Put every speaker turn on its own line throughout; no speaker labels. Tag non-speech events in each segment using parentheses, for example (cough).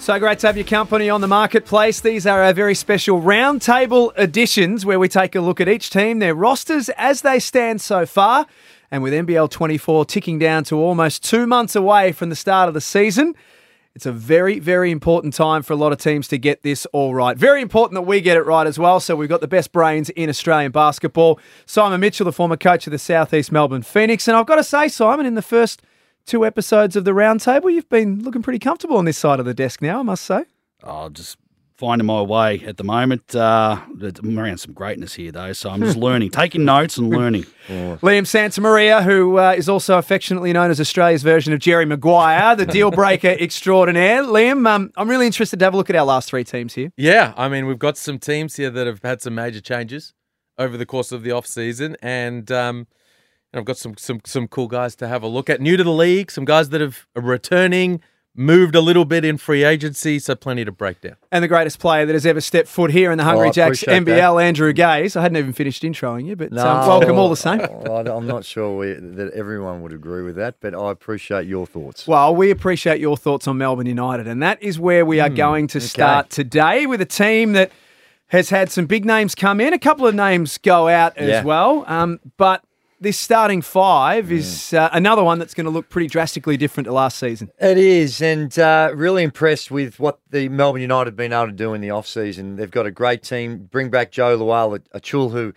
So great to have your company on the marketplace. These are our very special roundtable editions where we take a look at each team, their rosters as they stand so far. And with NBL 24 ticking down to almost two months away from the start of the season, it's a very, very important time for a lot of teams to get this all right. Very important that we get it right as well. So we've got the best brains in Australian basketball. Simon Mitchell, the former coach of the Southeast Melbourne Phoenix. And I've got to say, Simon, in the first two episodes of the roundtable, you've been looking pretty comfortable on this side of the desk now, I must say.
Oh, just finding my way at the moment. Uh, I'm around some greatness here, though, so I'm just (laughs) learning, taking notes and learning. (laughs)
Liam Santamaria, who uh, is also affectionately known as Australia's version of Jerry Maguire, the deal breaker (laughs) extraordinaire. Liam, um, I'm really interested to have a look at our last three teams here.
Yeah, I mean, we've got some teams here that have had some major changes over the course of the off season, and um, and I've got some some some cool guys to have a look at. New to the league, some guys that have are returning, moved a little bit in free agency, so plenty to break down.
And the greatest player that has ever stepped foot here in the Hungry
Oh,
Jacks
appreciate
NBL, Andrew Gaze. I hadn't even finished introing you, but
No,
um, welcome all the same. (laughs)
I- I'm not sure we, that everyone would agree with that, but I appreciate your thoughts.
Well, we appreciate your thoughts on Melbourne United, and that is where we are going to start today with a team that has had some big names come in, a couple of names go out as
Yeah.
well. Um, but this starting five is uh, another one that's going to look pretty drastically different to last season.
It is, and uh, really impressed with what the Melbourne United have been able to do in the off-season. They've got a great team. Bring back Joe Lual, a, Chul who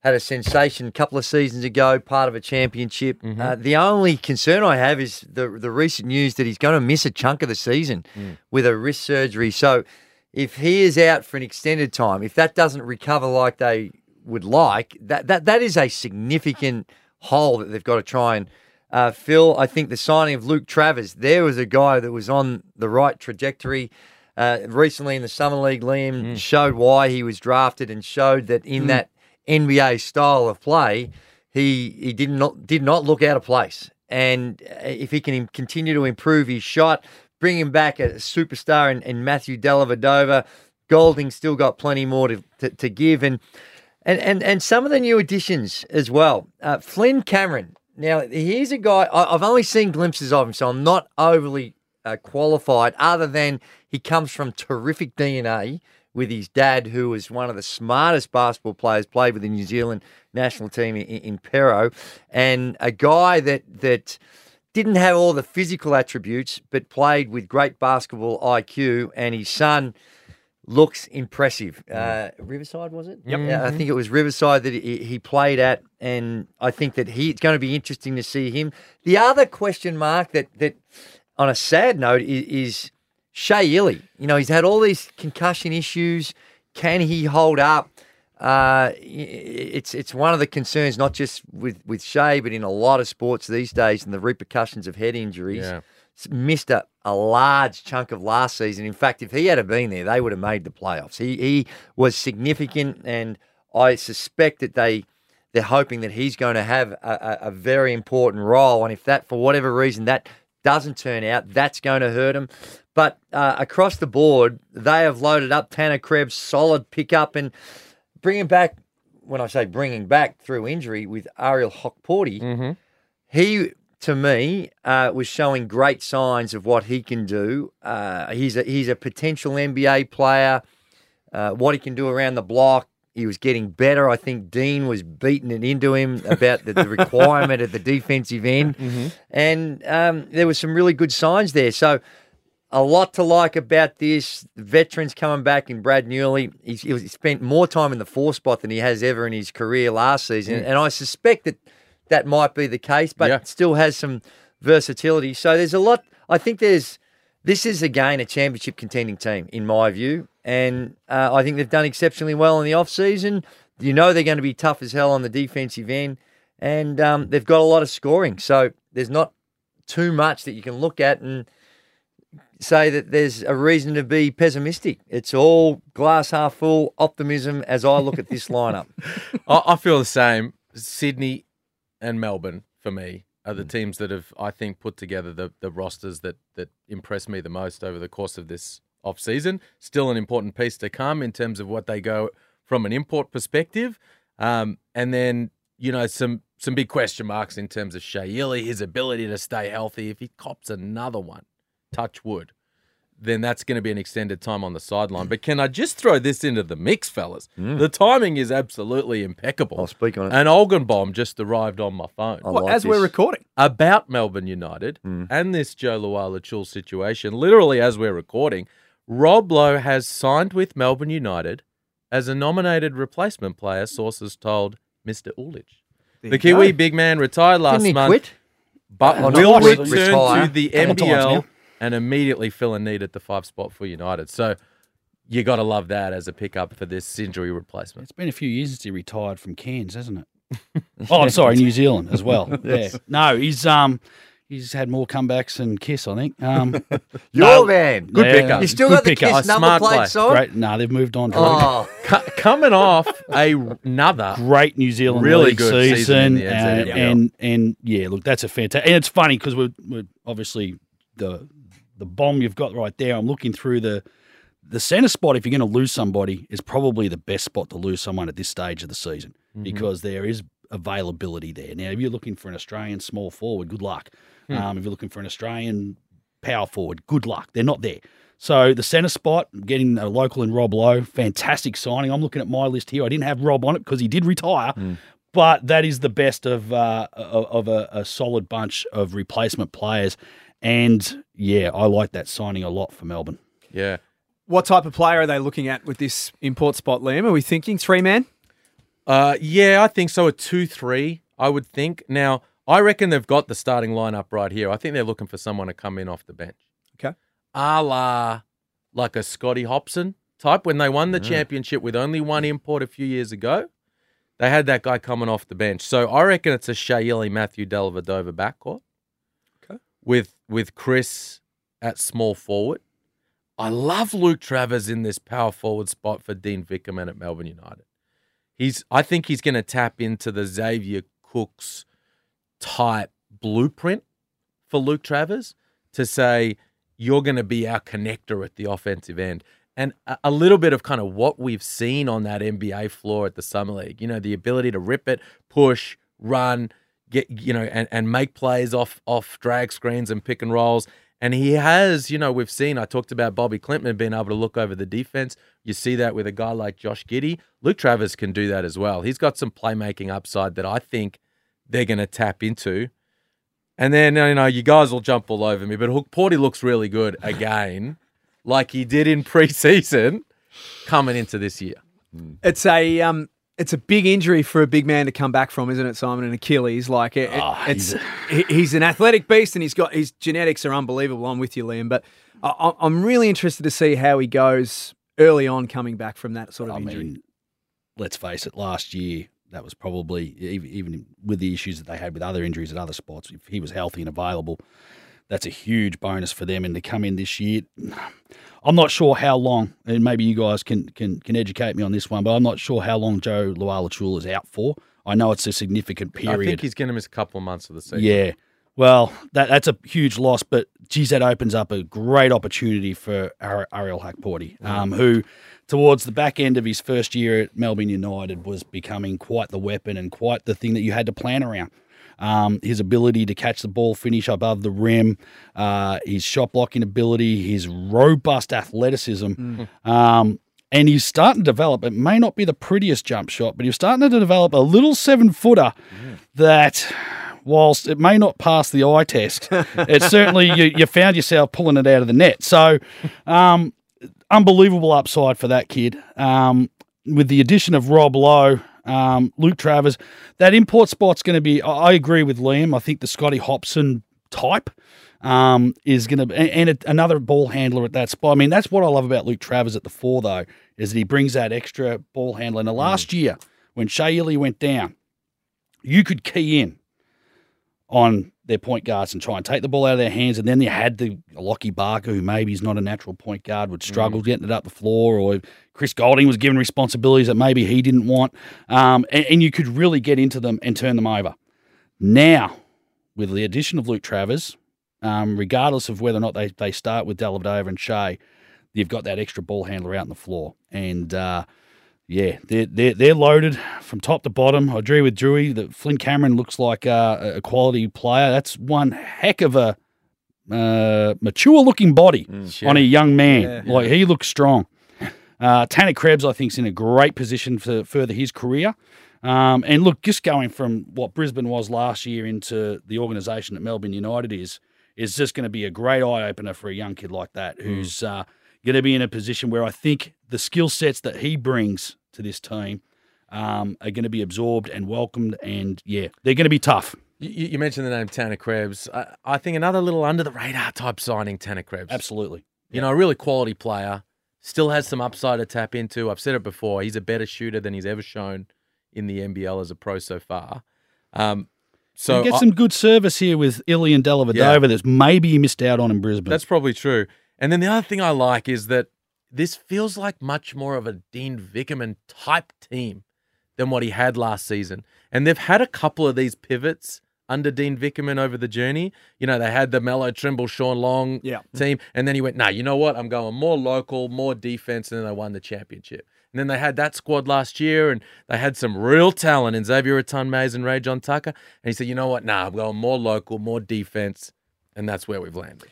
had a sensation a couple of seasons ago, part of a championship. Uh, the only concern I have is the the recent news that he's going to miss a chunk of the season with a wrist surgery. So if he is out for an extended time, if that doesn't recover like they would like, that that that is a significant hole that they've got to try and uh, fill. I think the signing of Luke Travers, there was a guy that was on the right trajectory. Uh, recently in the Summer League, Liam showed why he was drafted and showed that in that NBA style of play, he he did not did not look out of place. And uh, if he can continue to improve his shot, bring him back a superstar in, in Matthew Dellavedova, Goulding still got plenty more to, to, to give. And and, and and some of the new additions as well. Uh, Flynn Cameron. Now here's a guy I, I've only seen glimpses of him, so I'm not overly uh, qualified. Other than he comes from terrific DNA with his dad, who was one of the smartest basketball players, played with the New Zealand national team in, in Pero, and a guy that that didn't have all the physical attributes, but played with great basketball IQ. And his son looks impressive. Uh, Riverside was it? Yep. Yeah, I think it was Riverside that he, he played at, and I think that he it's going to be interesting to see him. The other question mark that that, on a sad note, is, is Shea Ili. You know, he's had all these concussion issues. Can he hold up? Uh, it's it's one of the concerns, not just with with Shea, but in a lot of sports these days, and the repercussions of head injuries
Yeah.
missed a, a large chunk of last season. In fact, if he had been there, they would have made the playoffs. He he was significant, and I suspect that they they're hoping that he's going to have a, a, a very important role. And if that, for whatever reason, that doesn't turn out, that's going to hurt him. But uh, across the board, they have loaded up Tanner Krebs, solid pickup, and bringing back. When I say bringing back through injury with Ariel Hukporti, he to me uh, was showing great signs of what he can do. Uh, he's a he's a potential NBA player. Uh, what he can do around the block. He was getting better. I think Dean was beating it into him about the, the requirement at the defensive end, (laughs) and um, there was some really good signs there. So. A lot to like about this. Veterans coming back in Brad Newley. He's, he spent more time in the four spot than he has ever in his career last season. And I suspect that that might be the case, but
Yeah.
still has some versatility. So there's a lot. I think there's this is again a championship contending team in my view, and uh, I think they've done exceptionally well in the off season. You know they're going to be tough as hell on the defensive end, and um, they've got a lot of scoring. So there's not too much that you can look at and say that there's a reason to be pessimistic. It's all glass half full optimism as I look at this lineup. (laughs)
I, I feel the same. Sydney and Melbourne for me are the teams that have, I think, put together the the rosters that that impress me the most over the course of this off season. Still an important piece to come in terms of what they go from an import perspective, um, and then you know some some big question marks in terms of Shea Ili, his ability to stay healthy. If he cops another one, touch wood, then that's going to be an extended time on the sideline. Mm. But can I just throw this into the mix, fellas? Mm. The timing is absolutely impeccable.
I'll speak on it.
An Olgenbaum just arrived on my phone
Well,
like
as we're recording.
about Melbourne United mm. and this Jo Lual-Acuil situation. Literally, as we're recording, Rob Loe has signed with Melbourne United as a nominated replacement player, sources told Mr. Ulich. The Kiwi
go.
big man retired last month,
quit?
but
Oh,
will return
retire.
to the NBL. And immediately fill a need at the five spot for United. So you got to love that as a pickup for this injury replacement.
It's been a few years since he retired from Cairns, hasn't it? (laughs) oh, I'm sorry, New Zealand as well. (laughs) Yeah. No, he's um he's had more comebacks than Kiss, I think. Um, (laughs)
Your
no,
man.
Good
yeah,
pickup.
You still
good
got the
pickup.
kiss
A
number
smart
plate
play.
side?
Great. No, they've moved on. To
Oh,
Co- coming off a another
great New Zealand
Really good season
season,
in
and, and and yeah, look, that's a fantastic. And it's funny because we're, we're obviously the the bomb you've got right there. I'm looking through the the center spot. If you're going to lose somebody, is probably the best spot to lose someone at this stage of the season
Mm-hmm.
because there is availability there. Now, if you're looking for an Australian small forward, good luck.
Hmm.
Um, if you're looking for an Australian power forward, good luck. They're not there. So the centre spot, getting a local in Rob Loe, fantastic signing. I'm looking at my list here. I didn't have Rob on it because he did retire,
Hmm.
but that is the best of uh, of of a, a solid bunch of replacement players. And yeah, I like that signing a lot for Melbourne.
yeah.
What type of player are they looking at with this import spot, Liam? Are we thinking three man?
Uh, yeah, I think so. A two-three, I would think. Now, I reckon they've got the starting lineup right here. I think they're looking for someone to come in off the bench,
Okay.
a la like a Scotty Hopson type. When they won the championship with only one import a few years ago, they had that guy coming off the bench. So I reckon it's a Shea Ili Matthew Dellavedova backcourt. With with Chris at small forward. I love Luke Travers in this power forward spot for Dean Vickerman at Melbourne United. He's I think he's going to tap into the Xavier Cooks type blueprint for Luke Travers to say you're going to be our connector at the offensive end. And a, a little bit of kind of what we've seen on that NBA floor at the Summer League, you know, the ability to rip it, push, run, get you know, and, and make plays off off drag screens and pick and rolls. And he has, you know, we've seen. I talked about Bobi Klintman being able to look over the defense. You see that with a guy like Josh Giddey. Luke Travers can do that as well. He's got some playmaking upside that I think they're going to tap into. And then you know, you guys will jump all over me, but Hukporti looks really good again, like he did in (laughs) preseason, coming into this year.
It's a um, it's a big injury for a big man to come back from, isn't it, Simon? And Achilles, like it,
Oh,
it's
he's
he- he's an athletic beast, and he's got his genetics are unbelievable. I'm with you, Liam, but I, I'm really interested to see how he goes early on coming back from that sort of injury.
I
injury.
mean, let's face it, last year that was probably even, even with the issues that they had with other injuries at other spots. If he was healthy and available, that's a huge bonus for them. And to come in this year, I'm not sure how long, and maybe you guys can can can educate me on this one, but I'm not sure how long Jo Lual is out for. I know it's a significant period.
I think he's going to miss a couple of months of the season.
Yeah. Well, that that's a huge loss, but geez, that opens up a great opportunity for Ar- Ariel Hukporti, um, who, towards the back end of his first year at Melbourne United, was becoming quite the weapon and quite the thing that you had to plan around. Um, his ability to catch the ball, finish above the rim, uh, his shot blocking ability, his robust athleticism. Um, and he's starting to develop. It may not be the prettiest jump shot, but he's starting to develop a little seven footer that, whilst it may not pass the eye test, (laughs) it certainly you, you found yourself pulling it out of the net. So, um, unbelievable upside for that kid. Um, with the addition of Rob Loe, um, Luke Travers, that import spot's going to be. I agree with Liam. I think the Scotty Hopson type um, is going to, and, and another ball handler at that spot. I mean, that's what I love about Luke Travers at the four, though, is that he brings that extra ball handler. And the last year, when Shea Ili went down, you could key in on their point guards and try and take the ball out of their hands. And then they had the Lockie Barker, who maybe is not a natural point guard, would struggle getting it up the floor, or Chris Goulding was given responsibilities that maybe he didn't want. Um, and, and you could really get into them and turn them over. Now, with the addition of Luke Travers, um, regardless of whether or not they, they start with Dellavedova and Shea, you've got that extra ball handler out on the floor. And uh, yeah, they're, they're, they're loaded from top to bottom. I agree with Drewy that Flynn Cameron looks like uh, a quality player. That's one heck of a uh, mature looking body on a young man.
Yeah.
Like he looks strong. Uh, Tanner Krebs, I think, is in a great position to further his career. Um, and look, just going from what Brisbane was last year into the organisation that Melbourne United is, is just going to be a great eye opener for a young kid like that who's uh, going to be in a position where I think the skill sets that he brings to this team um, are going to be absorbed and welcomed. And yeah, they're going to be tough.
You, you mentioned the name Tanner Krebs. I, I think another little under the radar type signing, Tanner Krebs.
Absolutely.
You know, a really quality player. Still has some upside to tap into. I've said it before. He's a better shooter than he's ever shown in the NBL as a pro so far. Um, so
So get
I-
some good service here with Ili and Dellavedova
Yeah.
that's maybe you missed out on in Brisbane.
That's probably true. And then the other thing I like is that this feels like much more of a Dean Vickerman type team than what he had last season. And they've had a couple of these pivots under Dean Vickerman over the journey. You know, they had the Melo Trimble, Shawn Long
Yeah.
team. And then he went, nah, you know what? I'm going more local, more defense. And then they won the championship. And then they had that squad last year and they had some real talent in Xavier Rathan-Mayes and Rayjon Tucker. And he said, you know what? Nah, I'm going more local, more defense. And that's where we've landed.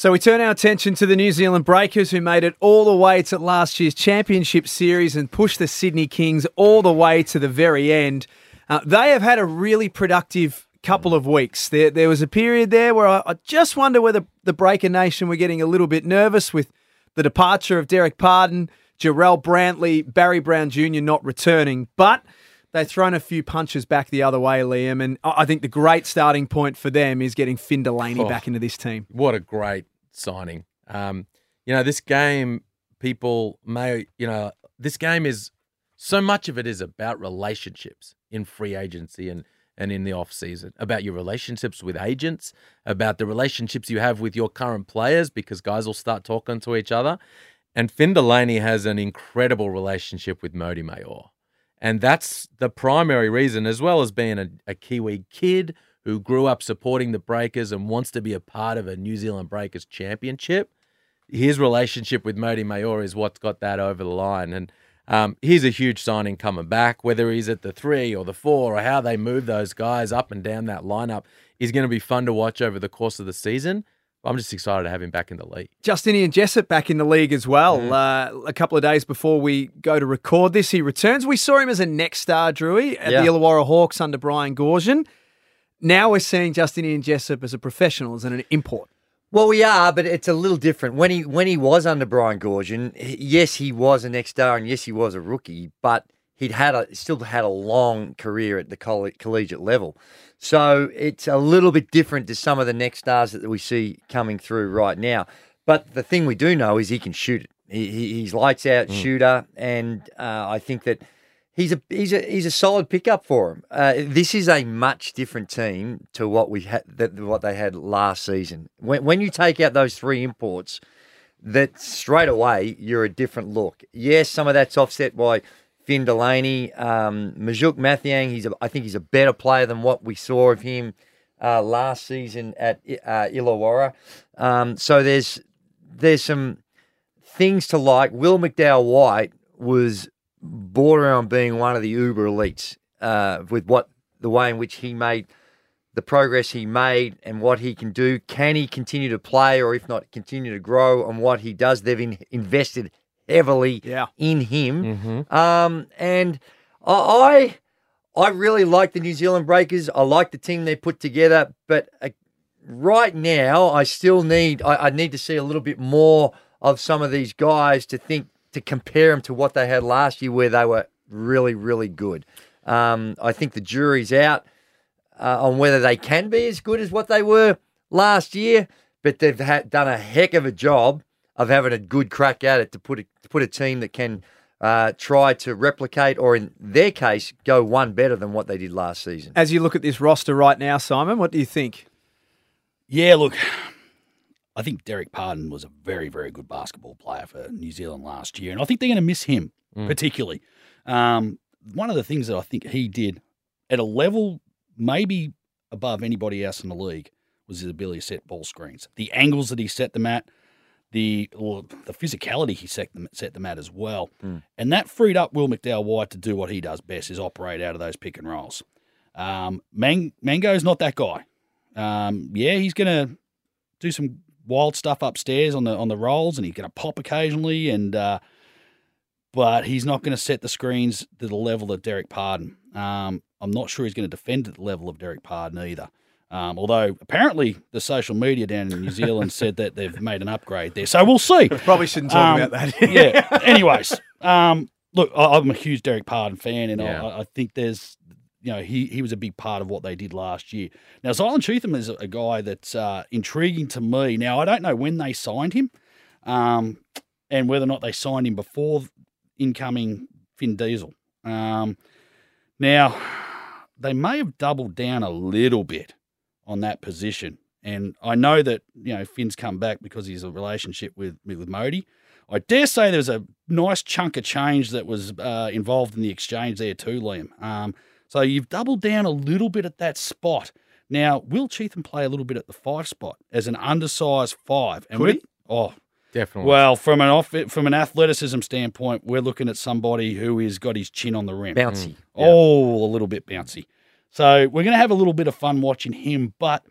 So we turn our attention to the New Zealand Breakers, who made it all the way to last year's Championship Series and pushed the Sydney Kings all the way to the very end. Uh, they have had a really productive couple of weeks. There, there was a period there where I, I just wonder whether the Breaker Nation were getting a little bit nervous with the departure of Dererk Pardon, Jarell Brantley, Barry Brown Jr. not returning, but. They've thrown a few punches back the other way, Liam, and I think the great starting point for them is getting Finn Delany
Oh.
back into this team.
what a great signing. Um, you know, this game, people may, you know, this game is so much of it is about relationships in free agency and and in the off season, about your relationships with agents, about the relationships you have with your current players, because guys will start talking to each other. And Finn Delany has an incredible relationship with Mody Maor. And that's the primary reason, as well as being a, a Kiwi kid who grew up supporting the Breakers and wants to be a part of a New Zealand Breakers championship. His relationship with Mody Maor is what's got that over the line. And um, he's a huge signing coming back, whether he's at the three or the four or how they move those guys up and down that lineup is going to be fun to watch over the course of the season. I'm just excited to have him back in the league.
Justinian Jessup back in the league as well. Uh, a couple of days before we go to record this, he returns. We saw him as a next star, Drewy, at
Yeah.
the Illawarra Hawks under Brian Goorjian. Now we're seeing Justinian Jessup as a professional, as an import.
Well, we are, but it's a little different. When he when he was under Brian Goorjian, yes, he was a next star, and yes, he was a rookie, but he'd had a still had a long career at the colle- collegiate level. So it's a little bit different to some of the next stars that we see coming through right now. But the thing we do know is he can shoot it. He, he, he's lights out shooter, and uh, I think that he's a he's a he's a solid pickup for him. Uh, this is a much different team to what we had that what they had last season. When when you take out those three imports, that straight away you're a different look. Yes, some of that's offset by Finn Delany, um, Mangok Mathiang. He's a, I think he's a better player than what we saw of him uh, last season at uh, Illawarra. Um, so there's there's some things to like. Will McDowell White was border on being one of the uber elites uh, with what the way in which he made the progress he made and what he can do. Can he continue to play, or if not, continue to grow on what he does? They've in, invested heavily
Yeah.
in him, um, and I. I really like the New Zealand Breakers. I like the team they put together, but uh, right now I still need I, I need to see a little bit more of some of these guys to think to compare them to what they had last year, where they were really really good. Um, I think the jury's out uh, on whether they can be as good as what they were last year, but they've had, done a heck of a job of having a good crack at it to put a, to put a team that can uh, try to replicate, or in their case, go one better than what they did last season.
As you look at this roster right now, Simon, what do you think?
Yeah, look, I think Dererk Pardon was a very, very good basketball player for New Zealand last year, and I think they're going to miss him particularly. Um, one of the things that I think he did at a level maybe above anybody else in the league was his ability to set ball screens, the angles that he set them at, the or the physicality he set them set them at as well, and that freed up Will McDowell White to do what he does best: is operate out of those pick and rolls. Um, Man- Mango's not that guy. Um, yeah, he's going to do some wild stuff upstairs on the on the rolls, and he's going to pop occasionally, and uh, but he's not going to set the screens to the level of Dererk Pardon. Um, I'm not sure he's going to defend at the level of Dererk Pardon either. Um, although apparently the social media down in New Zealand said that they've made an upgrade there, so we'll see.
We probably shouldn't talk
Um,
about that.
yeah. Anyways, um, look, I, I'm a huge Dererk Pardon fan, and
Yeah.
I, I think there's, you know, he he was a big part of what they did last year. Now, Zylan Cheatham is a guy that's uh, intriguing to me. Now, I don't know when they signed him, um, and whether or not they signed him before incoming Finn Diesel. Um, now, they may have doubled down a little bit on that position. And I know that, you know, Finn's come back because he's a relationship with with Mody. I dare say there was a nice chunk of change that was uh, involved in the exchange there too, Liam. Um, so you've doubled down a little bit at that spot. Now, will Cheatham play a little bit at the five spot as an undersized five? And
Could
we-
he?
Oh,
Definitely.
well, from an off from an athleticism standpoint, we're looking at somebody who has got his chin on the rim.
Bouncy. Mm.
Oh, a little bit bouncy. So we're going to have a little bit of fun watching him. But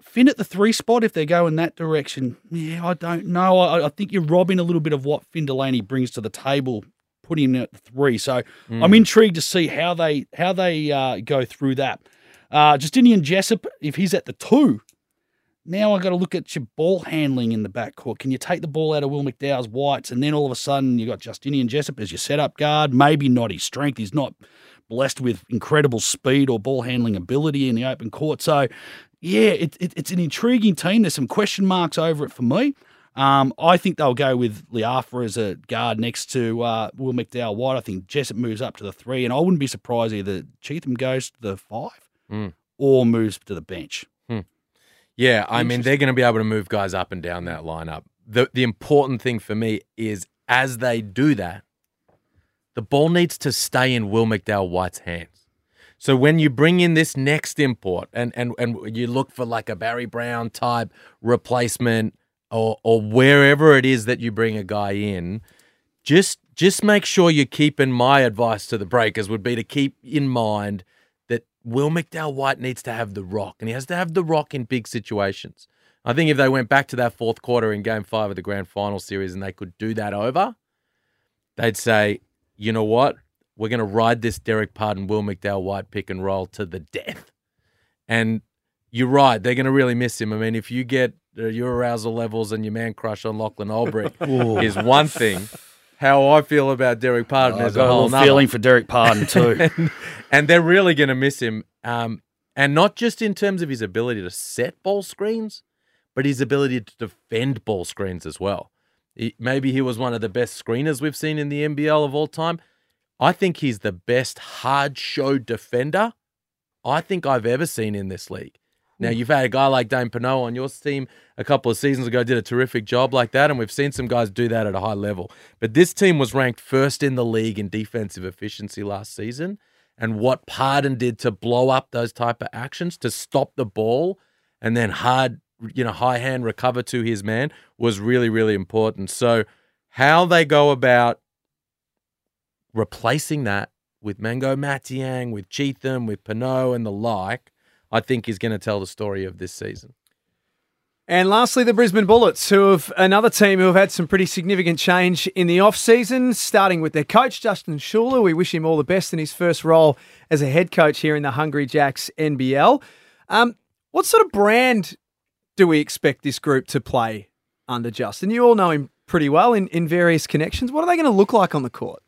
Finn at the three spot, if they go in that direction, yeah, I don't know. I, I think you're robbing a little bit of what Finn Delany brings to the table, putting him at three. So I'm intrigued to see how they how they uh, go through that. Uh, Justinian Jessup, if he's at the two, now I've got to look at your ball handling in the backcourt. Can you take the ball out of Will McDowell's whites, and then all of a sudden you got Justinian Jessup as your setup guard? Maybe not his strength. He's not blessed with incredible speed or ball handling ability in the open court. So, yeah, it, it, it's an intriguing team. There's some question marks over it for me. Um, I think they'll go with Le'afa as a guard next to uh, Will McDowell White. I think Jessup moves up to the three, and I wouldn't be surprised either Cheatham goes to the five
Mm.
or moves to the bench.
Yeah, I mean they're going to be able to move guys up and down that lineup. The the important thing for me is as they do that, the ball needs to stay in Will McDowell White's hands. So when you bring in this next import and and and you look for like a Barry Brown type replacement or or wherever it is that you bring a guy in, just just make sure you keep in my advice to the breakers would be to keep in mind that Will McDowell White needs to have the rock, and he has to have the rock in big situations. I think if they went back to that fourth quarter in game five of the grand final series and they could do that over, they'd say, you know what? We're going to ride this Dererk Pardon, Will McDowell White pick and roll to the death. And you're right, they're going to really miss him. I mean, if you get your arousal levels and your man crush on Lachlan Olbrich (laughs) is one thing. How I feel about Dererk Pardon
I've
is a whole nother
feeling for Dererk Pardon too. (laughs)
and, and they're really going to miss him. Um, and not just in terms of his ability to set ball screens, but his ability to defend ball screens as well. He, maybe he was one of the best screeners we've seen in the NBL of all time. I think he's the best hard show defender I think I've ever seen in this league. Now, you've had a guy like Dane Pineau on your team a couple of seasons ago, did a terrific job like that, and we've seen some guys do that at a high level. But this team was ranked first in the league in defensive efficiency last season. And what Pardon did to blow up those type of actions, to stop the ball and then hard, you know, high hand recover to his man was really, really important. So, how they go about replacing that with Mango Mathiang, with Cheatham, with Pinot, and the like, I think is going to tell the story of this season.
And lastly, the Brisbane Bullets, who have another team who have had some pretty significant change in the off-season, starting with their coach, Justin Schueller. We wish him all the best in his first role as a head coach here in the Hungry Jacks NBL. Um, what sort of brand do we expect this group to play under Justin? You all know him pretty well in, in various connections. What are they going to look like on the court?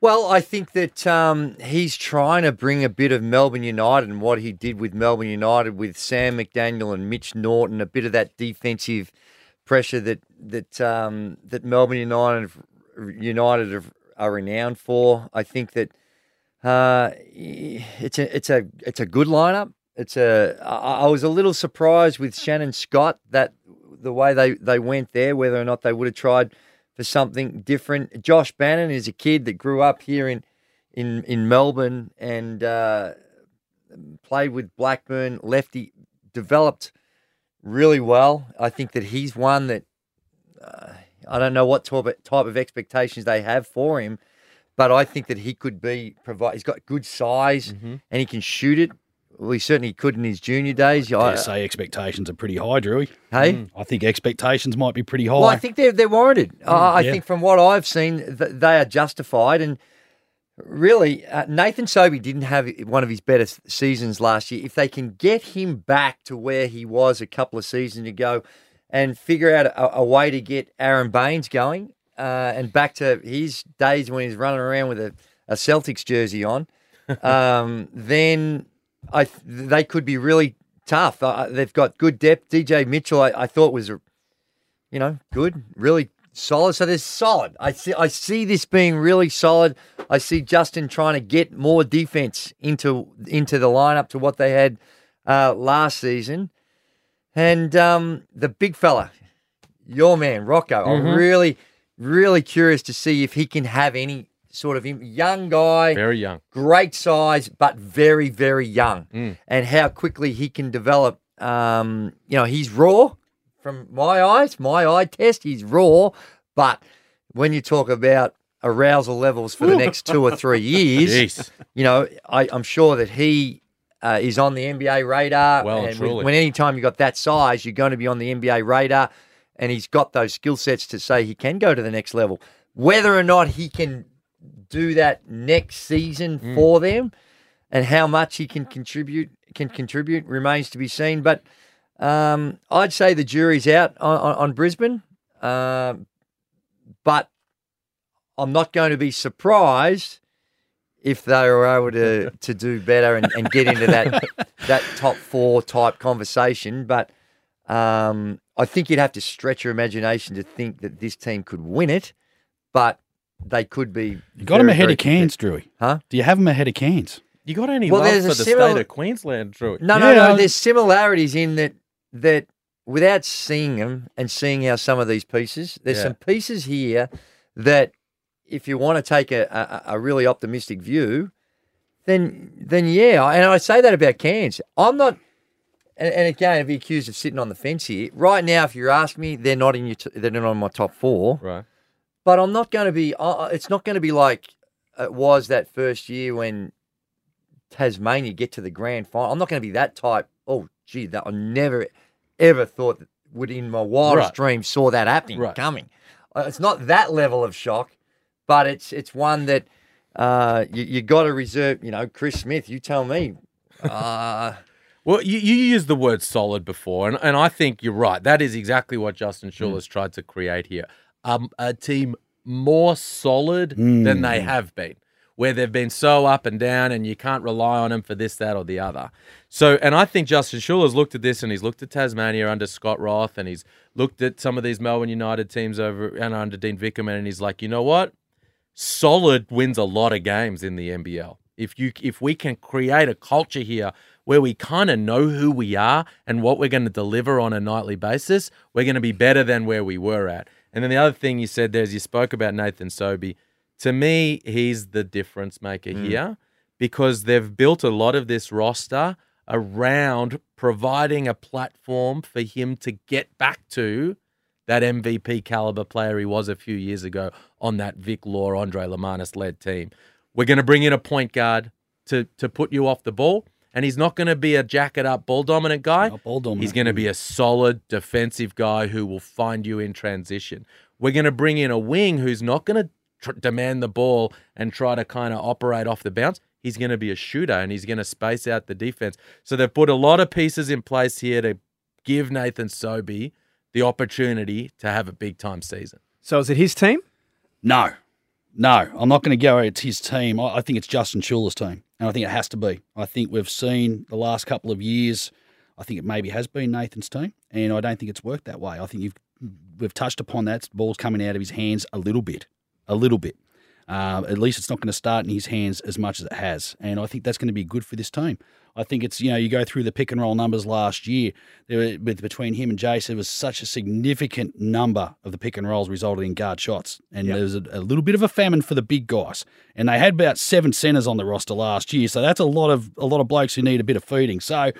Well, I think that um, he's trying to bring a bit of Melbourne United and what he did with Melbourne United with Sam McDaniel and Mitch Norton, a bit of that defensive pressure that that um, that Melbourne United United are- renowned for. I think that uh, it's a it's a it's a good lineup. It's a I, I was a little surprised with Shannon Scott that the way they, they went there, whether or not they would have tried for something different. Josh Bannon is a kid that grew up here in in in Melbourne and uh, played with Blackburn. Lefty developed really well. I think that he's one that uh, I don't know what type of, type of expectations they have for him, but I think that he could be provide. He's got good size and he can shoot it. Well, he certainly could in his junior days.
I
I,
say expectations are pretty high, Drewy.
hey,
I think expectations might be pretty high.
well, I think they're they're warranted. I I
yeah.
think from what I've seen, th- they are justified. And really, uh, Nathan Sobey didn't have one of his better seasons last year. If they can get him back to where he was a couple of seasons ago, and figure out a, a way to get Aron Baynes going, uh, and back to his days when he's running around with a, a Celtics jersey on, (laughs) um, then I they could be really tough. Uh, they've got good depth. DJ Mitchell, I, I thought was, you know, good, really solid. So they're solid. I see. I see this being really solid. I see Justin trying to get more defense into into the lineup to what they had uh, last season, and um, the big fella, your man Rocco. I'm really, really curious to see if he can have any sort of young guy
Very young.
great size, but very, very young, and how quickly he can develop. Um, you know, he's raw from my eyes, my eye test. He's raw, but when you talk about arousal levels for the (laughs) next two or three years,
Jeez.
you know, I, I'm sure that he uh, is on the NBA radar.
Well and
and
truly.
when, when any time you got that size, you're going to be on the NBA radar, and he's got those skill sets to say he can go to the next level. Whether or not he can do that next season
Mm.
for them, and how much he can contribute can contribute remains to be seen. But um, I'd say the jury's out on, on, on Brisbane. Um, but I'm not going to be surprised if they were able to to do better and, and get into that that top four type conversation. But um, I think you'd have to stretch your imagination to think that this team could win it. But they could be.
you got him
very,
ahead of Cairns, Drewy.
Huh?
Do you have him ahead of Cairns?
You got any
Well,
love
there's
for
a
the
similar-
state of Queensland, Drew?
No, no,
Yeah,
no.
I-
There's similarities in that that without seeing them and seeing how some of these pieces, there's
Yeah.
some pieces here that if you want to take a, a, a really optimistic view, then then yeah, and I say that about Cairns. I'm not, and, and again, I'd be accused of sitting on the fence here. Right now, if you ask me, they're not in your, t- they're not on my top four.
Right.
But I'm not going to be. Uh, it's not going to be like it was that first year when Tasmania get to the grand final. I'm not going to be that type. Oh, gee, that I never ever thought that would in my wildest
Right.
dreams saw that happening
Right.
coming. Uh, it's not that level of shock, but it's it's one that uh, you you got to reserve. You know, Chris Smith. You tell me. Uh, (laughs)
Well, you, you used the word solid before, and, and I think you're right. That is exactly what Justin. Schueller's tried to create here. Um, a team more solid than they have been, where they've been so up and down, and you can't rely on them for this, that, or the other. So, and I think Justin Schueller's looked at this, and he's looked at Tasmania under Scott Roth, and he's looked at some of these Melbourne United teams over and under Dean Vickerman, and he's like, you know what? solid wins a lot of games in the NBL. If you if we can create a culture here where we kind of know who we are and what we're going to deliver on a nightly basis, we're going to be better than where we were at. And then the other thing you said there is you spoke about Nathan Sobey. To me, he's the difference maker mm. here because they've built a lot of this roster around providing a platform for him to get back to that MVP caliber player he was a few years ago on that Vic Law, Andre Lamanis led team. We're going to bring in a point guard to to put you off the ball, and he's not going to be a jacket up ball dominant guy.
Not ball dominant.
He's going to be a solid defensive guy who will find you in transition. We're going to bring in a wing who's not going to tr- demand the ball and try to kind of operate off the bounce. He's going to be a shooter and he's going to space out the defense. So they've put a lot of pieces in place here to give Nathan Sobey the opportunity to have a big time season.
So is it his team?
No, no, I'm not going to go. It's his team. I, think it's Justin Schueller's team, and I think it has to be. I think we've seen the last couple of years. I think it maybe has been Nathan's team, and I don't think it's worked that way. I think you've we've touched upon that. Ball's coming out of his hands a little bit, a little bit. Uh, at least it's not going to start in his hands as much as it has, and I think that's going to be good for this team. I think it's you know you go through the pick and roll numbers last year there were, with between him and Jace there was such a significant number of the pick and rolls resulted in guard shots. And there was a, a little bit of a famine for the big guys and they had about seven centers on the roster last year so that's a lot of a lot of blokes who need a bit of feeding so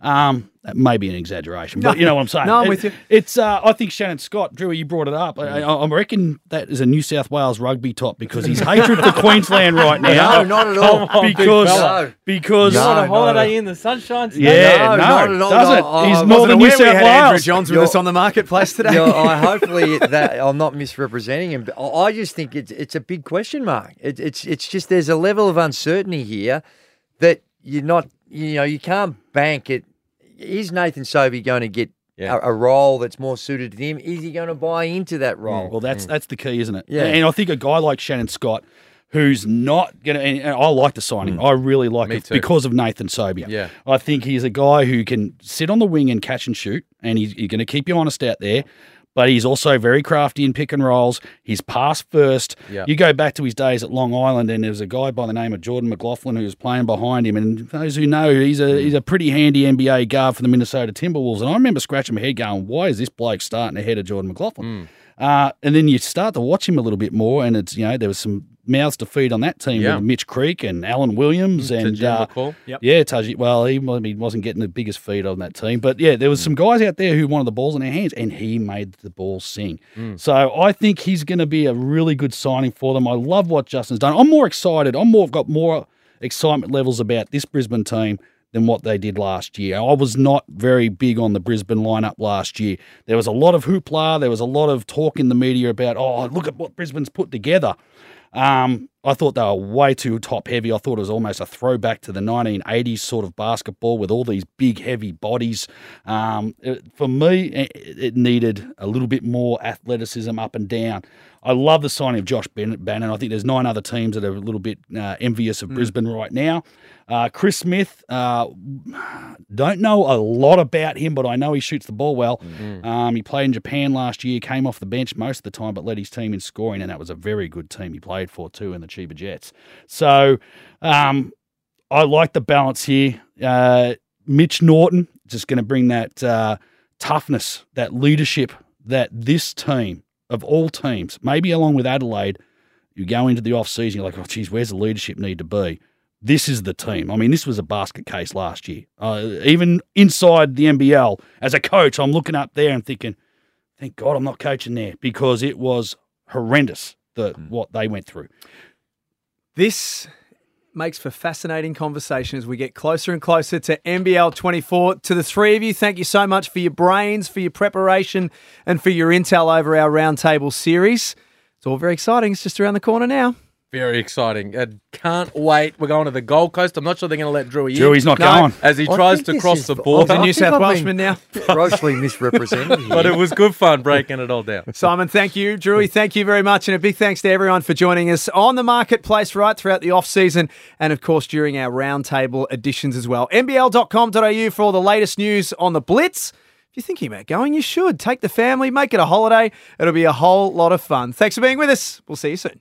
um, that may be an exaggeration but you know what I'm saying
No, I'm
It-
with you.
it's uh, I think Shannon Scott Drew you brought it up I, I, I reckon that is a New South Wales rugby top because his hatred for (laughs) Queensland right now
No, not at all. (laughs)
because
fella.
because
No,
on a holiday in the sunshine state?
Yeah,
No,
no,
not at all.
doesn't.
I-
He's
I wasn't
Northern New
Aware we
South
had Andrew Johns with
You're-
us on the marketplace today.
I (laughs) hopefully that I'm not misrepresenting him. But I I just think it's it's a big question mark. It, it's it's just there's a level of uncertainty here that you're not you know you can't bank it. Is Nathan Sobey going to get
Yeah.
a, a role that's more suited to him? Is he going to buy into that role?
Well, that's mm. that's the key, isn't it?
Yeah.
And I think a guy like Shannon Scott, who's not going to, and and I like the signing. Mm. I really like
Me
it
too.
because of Nathan Sobey.
Yeah.
I think he's a guy who can sit on the wing and catch and shoot, and he's, he's going to keep you honest out there. But he's also very crafty in pick and rolls. He's pass first.
Yeah.
You go back to his days at Long Island, and there was a guy by the name of Jordan McLaughlin who was playing behind him. And those who know, he's a he's a pretty handy NBA guard for the Minnesota Timberwolves. And I remember scratching my head, going, "Why is this bloke starting ahead of Jordan McLaughlin?" Uh, and then you start to watch him a little bit more, and it's you know there was some mouths to feed on that team
Yeah.
with Mitch Creek and Alan Williams and uh.
Yep.
yeah, Taji. Well, he he wasn't getting the biggest feed on that team, but yeah, there was some guys out there who wanted the balls in their hands, and he made the ball sing. So I think he's going to be a really good signing for them. I love what Justin's done. I'm more excited. I'm more got more excitement levels about this Brisbane team than what they did last year. I was not very big on the Brisbane lineup last year. There was a lot of hoopla. There was a lot of talk in the media about, oh, look at what Brisbane's put together. Um, I thought they were way too top heavy. I thought it was almost a throwback to the 1980s sort of basketball with all these big, heavy bodies. Um, it- for me, it, it needed a little bit more athleticism up and down. I love the signing of Josh Bennett, Bannon. I think there's nine other teams that are a little bit uh, envious of Brisbane right now. Uh, Chris Smith, uh, don't know a lot about him, but I know he shoots the ball well. Um, he played in Japan last year, came off the bench most of the time, but led his team in scoring, and that was a very good team he played for too in the Chiba Jets. So um, I like the balance here. Uh, Mitch Norton just going to bring that uh, toughness, that leadership that this team of all teams, maybe along with Adelaide, you go into the off season, you're like, oh, geez, where's the leadership need to be? This is the team. I mean, this was a basket case last year. Uh, even inside the NBL, as a coach, I'm looking up there and thinking, thank God I'm not coaching there because it was horrendous the what they went through.
This makes for fascinating conversation as we get closer and closer to NBL 24. To the three of you, thank you so much for your brains, for your preparation, and for your intel over our roundtable series. It's all very exciting. It's just around the corner now.
Very exciting. And can't wait. We're going to the Gold Coast. I'm not sure they're going to let Drewy in.
Drewy's not going.
As he
I
tries to cross
is-
the
I
border.
The New South
I've
Welshman now. (laughs)
grossly misrepresented here.
But it was good fun breaking it all down. (laughs)
Simon, thank you. Drewy, thank you very much. And a big thanks to everyone for joining us on the marketplace right throughout the off season and, of course, during our roundtable editions as well. NBL.com.au for all the latest news on the Blitz. If you're thinking about going, you should. Take the family, make it a holiday. It'll be a whole lot of fun. Thanks for being with us. We'll see you soon.